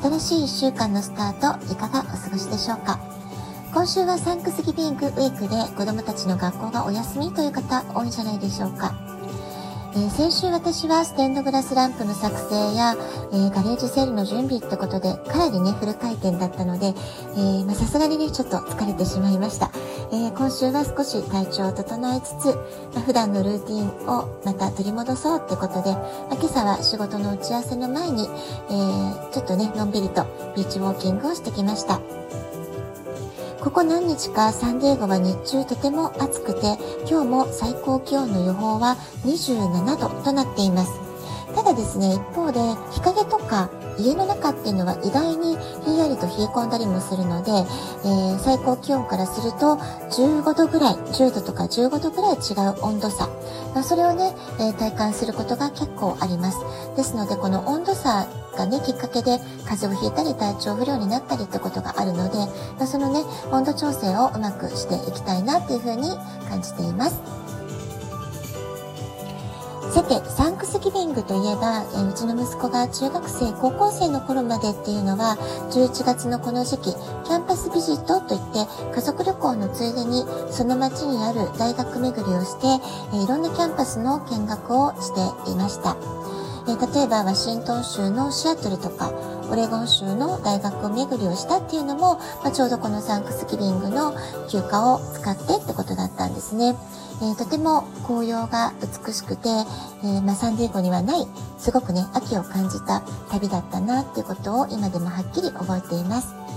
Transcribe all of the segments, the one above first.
新しい1週間のスタート、いかがお過ごしでしょうか？今週はサンクスギビングウィークで子供たちの学校がお休みという方多いんじゃないでしょうか。え、先週私はステンドグラスランプの作成や、えー、ガレージセールの準備ってことでかなりねフル回転だったのでさすがにねちょっと疲れてしまいました、えー、今週は少し体調を整えつつ、まあ、普段のルーティンをまた取り戻そうってことで、まあ、今朝は仕事の打ち合わせの前に、えーちょっとねのんびりとビーチウォーキングをしてきました。ここ何日かサンデーゴは日中とても暑くて、今日も最高気温の予報は27度となっています。ただですね、一方で日陰とか家の中っていうのは意外にひんやりと冷え込んだりもするので、えー、最高気温からすると15度ぐらい、10度とか15度ぐらい違う温度差。まあ、それをね、えー、体感することが結構あります。ですので、この温度差がね、きっかけで風邪をひいたり体調不良になったりってことがあるので、まあ、そのね、温度調整をうまくしていきたいなっていうふうに感じています。さて、サンクスギビングといえば、えうちの息子が中学生、高校生の頃までっていうのは、11月のこの時期、キャンパスビジットといって、家族旅行のついでに、その町にある大学巡りをして、えいろんなキャンパスの見学をしていました。え例えばワシントン州のシアトルとかオレゴン州の大学を巡りをしたっていうのも、まあ、ちょうどこのサンクスギビングの休暇を使ってってことだったんですね。えー、とても紅葉が美しくて、えー、まあ、サンディエゴにはないすごくね秋を感じた旅だったなっていうことを今でもはっきり覚えています。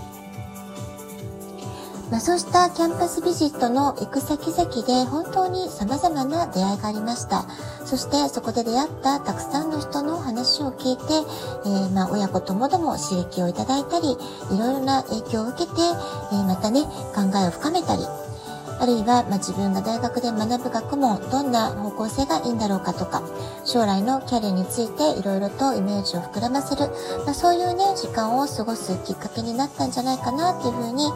まあ、そうしたキャンパスビジットの行く先々で本当に様々な出会いがありました。そしてそこで出会ったたくさんの人の話を聞いて、えー、まあ親子ともども刺激をいただいたり、いろいろな影響を受けて、えー、またね、考えを深めたり、あるいは、ま、自分が大学で学ぶ学問、どんな方向性がいいんだろうかとか、将来のキャリアについていろいろとイメージを膨らませる、まあ、そういうね、時間を過ごすきっかけになったんじゃないかなっていうふうに、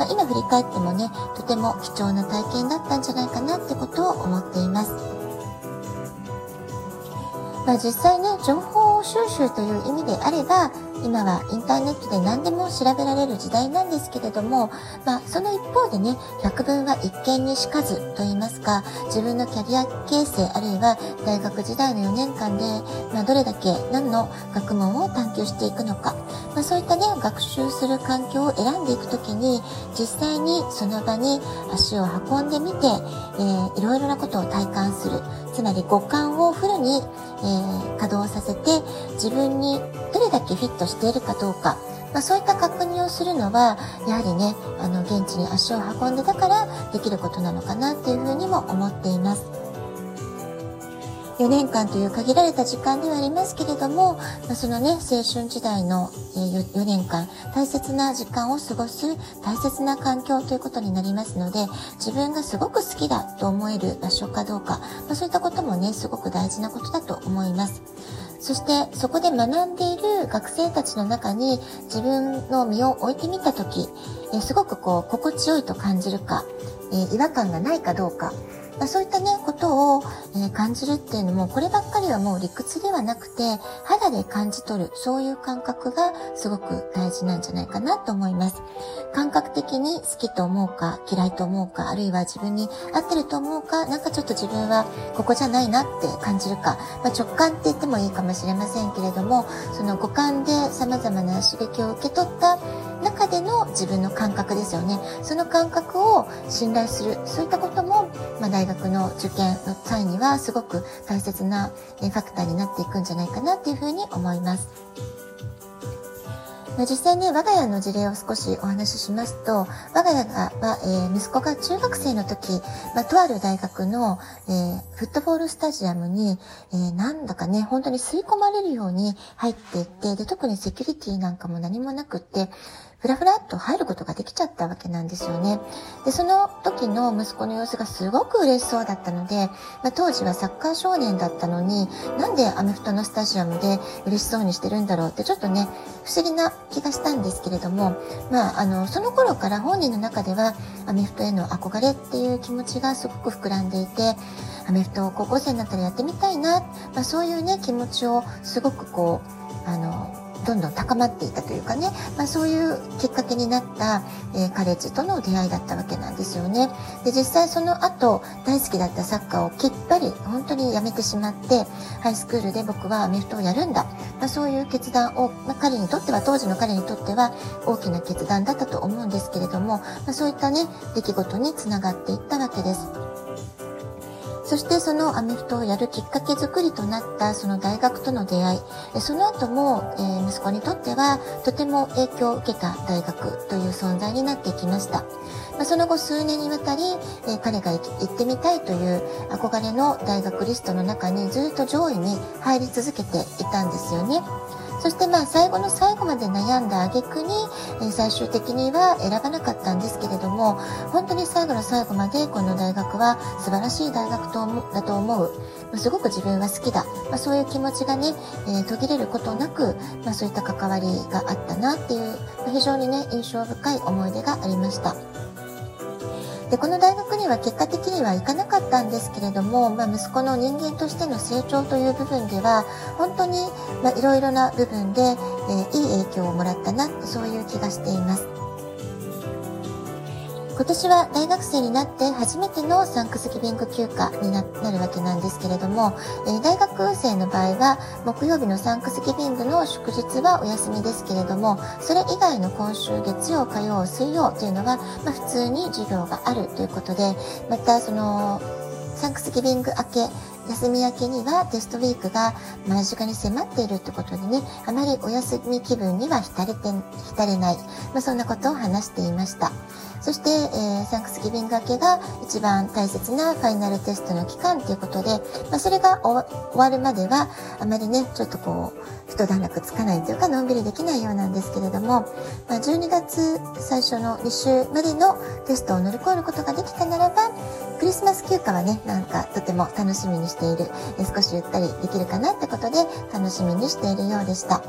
まあ、今振り返ってもね、とても貴重な体験だったんじゃないかなってことを思っています。まあ、実際ね、情報収集という意味であれば、今はインターネットで何でも調べられる時代なんですけれども、まあ、その一方でね、百聞は一見にしかずと言いますか、自分のキャリア形成あるいは大学時代の4年間で、まあ、どれだけ何の学問を探求していくのか、まあ、そういったね、学習する環境を選んでいくときに、実際にその場に足を運んでみて、えー、いろいろなことを体感する。つまり五感をフルに、えー、稼働させて、自分にどれだけフィットしているかどうか、まあ、そういった確認をするのは、やはりね、あの、現地に足を運んでだからできることなのかなっていうふうにも思っています。4年間という限られた時間ではありますけれども、ま、そのね、青春時代の4年間、大切な時間を過ごす大切な環境ということになりますので、自分がすごく好きだと思える場所かどうか、ま、そういったこともね、すごく大事なことだと思います。そしてそこで学んでいる学生たちの中に自分の身を置いてみた時、すごくこう心地よいと感じるか、違和感がないかどうか、まあ、そういったね、ことを、えー、感じるっていうのも、こればっかりはもう理屈ではなくて、肌で感じ取る、そういう感覚がすごく大事なんじゃないかなと思います。感覚的に好きと思うか、嫌いと思うか、あるいは自分に合ってると思うか、なんかちょっと自分はここじゃないなって感じるか、まあ、直感って言ってもいいかもしれませんけれども、その五感で様々な刺激を受け取った中での自分の感覚ですよね。その感覚を信頼する、そういったことも、まあ、大の受験の際にはすごく大切なファクターになっていくんじゃないかなっていうふうに思います。実際ね、我が家の事例を少しお話ししますと、我が家は、えー、息子が中学生の時、まあ、とある大学の、えー、フットボールスタジアムに、えー、なんだかね、本当に吸い込まれるように入っていって、で、特にセキュリティなんかも何もなくって、ふらふらっと入ることができちゃったわけなんですよね。で、その時の息子の様子がすごく嬉しそうだったので、まあ、当時はサッカー少年だったのに、なんでアメフトのスタジアムで嬉しそうにしてるんだろうってちょっとね、不思議な気がしたんですけれども、まあ、あの、その頃から本人の中ではアメフトへの憧れっていう気持ちがすごく膨らんでいて、アメフトを高校生になったらやってみたいな、まあ、そういうね、気持ちをすごくこう、あの、どんどん高まっていたというかね、まあ、そういうきっかけになった、えー、カレッジとの出会いだったわけなんですよね。で、実際その後、大好きだったサッカーをきっぱり本当にやめてしまって、ハイスクールで僕はアメフトをやるんだ。まあ、そういう決断を、まあ、彼にとっては、当時の彼にとっては大きな決断だったと思うんですけれども、まあ、そういったね、出来事につながっていったわけです。そしてそのアメフトをやるきっかけ作りとなったその大学との出会い、その後も、え、息子にとってはとても影響を受けた大学という存在になってきました。ま、その後数年にわたり、え、彼が行ってみたいという憧れの大学リストの中にずっと上位に入り続けていたんですよね。そしてまあ最後の最後まで悩んだ挙句に、え、最終的には選ばなかったんですけれども、本当に最後の最後までこの大学は素晴らしい大学とだと思う。すごく自分は好きだ。まあ、そういう気持ちがね、え、途切れることなく、まあ、そういった関わりがあったなっていう、非常にね、印象深い思い出がありました。で、この大学には結果的には行かなかったんですけれども、まあ、息子の人間としての成長という部分では、本当に、いろいろな部分で、えー、いい影響をもらったな、そういう気がしています。今年は大学生になって初めてのサンクスギビング休暇になるわけなんですけれども、え、大学生の場合は木曜日のサンクスギビングの祝日はお休みですけれども、それ以外の今週月曜、火曜、水曜というのは、まあ、普通に授業があるということで、またそのサンクスギビング明け、休み明けにはテストウィークが間近に迫っているってことでね、あまりお休み気分には浸れて、浸れない。まあ、そんなことを話していました。そして、えー、サンクスギビング明けが一番大切なファイナルテストの期間ということで、まあ、それが終わるまでは、あまりね、ちょっとこう、一段落つかないというか、のんびりできないようなんですけれども、まあ、12月最初の2週までのテストを乗り越えることができたならば、クリスマス休暇はね、なんかとても楽しみにしている、え少しゆったりできるかなってことで楽しみにしているようでした。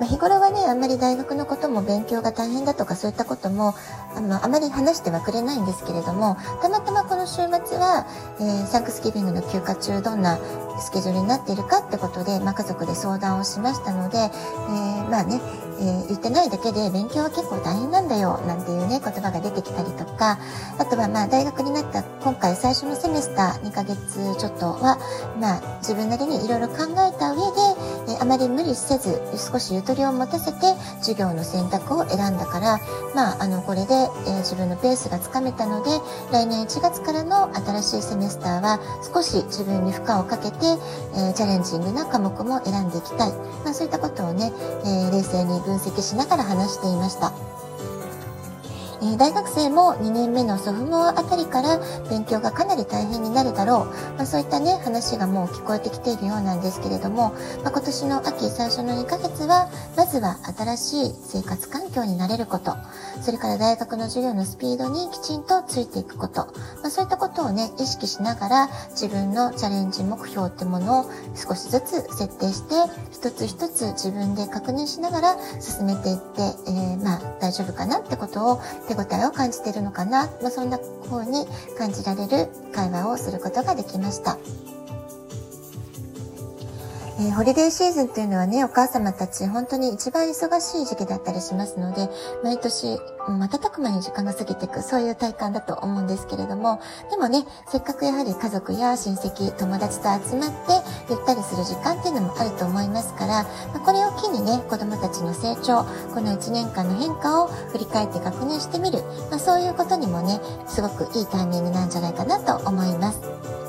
まあ、日頃はね、あんまり大学のことも勉強が大変だとかそういったことも、あの、あまり話してはくれないんですけれども、たまたまこの週末は、えー、サンクスギビングの休暇中どんなスケジュールになっているかってことで、まあ、家族で相談をしましたので、えー、まあね、ー、言ってないだけで勉強は結構大変なんだよ、なんていうね、言葉が出てきたりとか、あとはまあ大学になった今回最初のセメスター2ヶ月ちょっとは、まあ自分なりにいろいろ考えた上で、まり無理せず少しゆとりを持たせて授業の選択を選んだから、まああのこれで、え、自分のペースがつかめたので、来年1月からの新しいセメスターは少し自分に負荷をかけて、えチャレンジングな科目も選んでいきたい。まあそういったことをね、え冷静に分析しながら話していました。えー、大学生も2年目のソフモアあたりから勉強がかなり大変になるだろう。まあ、そういったね、話がもう聞こえてきているようなんですけれども、まあ、今年の秋最初の2ヶ月は、まずは新しい生活環境になれること、それから大学の授業のスピードにきちんとついていくこと、まあ、そういったことをね、意識しながら自分のチャレンジ目標ってものを少しずつ設定して、一つ一つ自分で確認しながら進めていって、えー、まあ大丈夫かなってことを手応えを感じているのかな、まあ、そんな風に感じられる会話をすることができました。えー、ホリデーシーズンというのはね、お母様たち本当に一番忙しい時期だったりしますので、毎年、瞬く間に時間が過ぎていく、そういう体感だと思うんですけれども、でもね、せっかくやはり家族や親戚、友達と集まって、ゆったりする時間っていうのもあると思いますから、まこれを機にね、子供たちの成長、この1年間の変化を振り返って確認してみる、まあ、そういうことにもね、すごくいいタイミングなんじゃないかなと思います。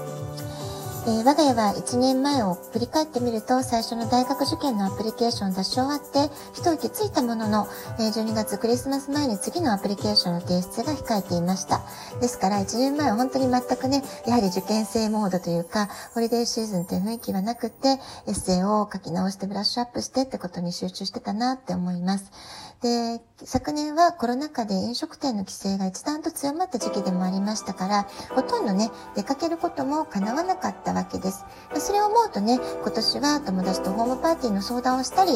えー、我が家は1年前を振り返ってみると、最初の大学受験のアプリケーションを出し終わって、一息ついたものの、えー、12月クリスマス前に次のアプリケーションの提出が控えていました。ですから、1年前は本当に全くね、やはり受験生モードというか、ホリデーシーズンという雰囲気はなくて、エッセイを書き直してブラッシュアップしてってことに集中してたなって思います。で、昨年はコロナ禍で飲食店の規制が一段と強まった時期でもありましたから、ほとんどね、出かけることも叶わなかったわけです。それを思うとね、今年は友達とホームパーティーの相談をしたり、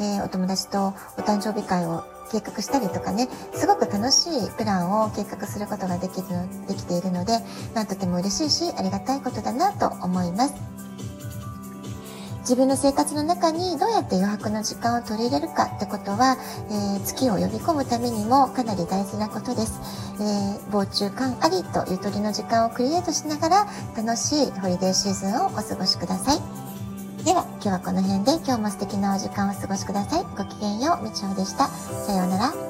えー、お友達とお誕生日会を計画したりとかね、すごく楽しいプランを計画することができるできているので、まあ、とても嬉しいし、ありがたいことだなと思います。自分の生活の中にどうやって余白の時間を取り入れるかってことは、えー、月を呼び込むためにもかなり大事なことです。えー、防虫感ありとゆとりの時間をクリエイトしながら楽しいホリデーシーズンをお過ごしください。では、今日はこの辺で今日も素敵なお時間をお過ごしください。ごきげんよう、みちおでした。さようなら。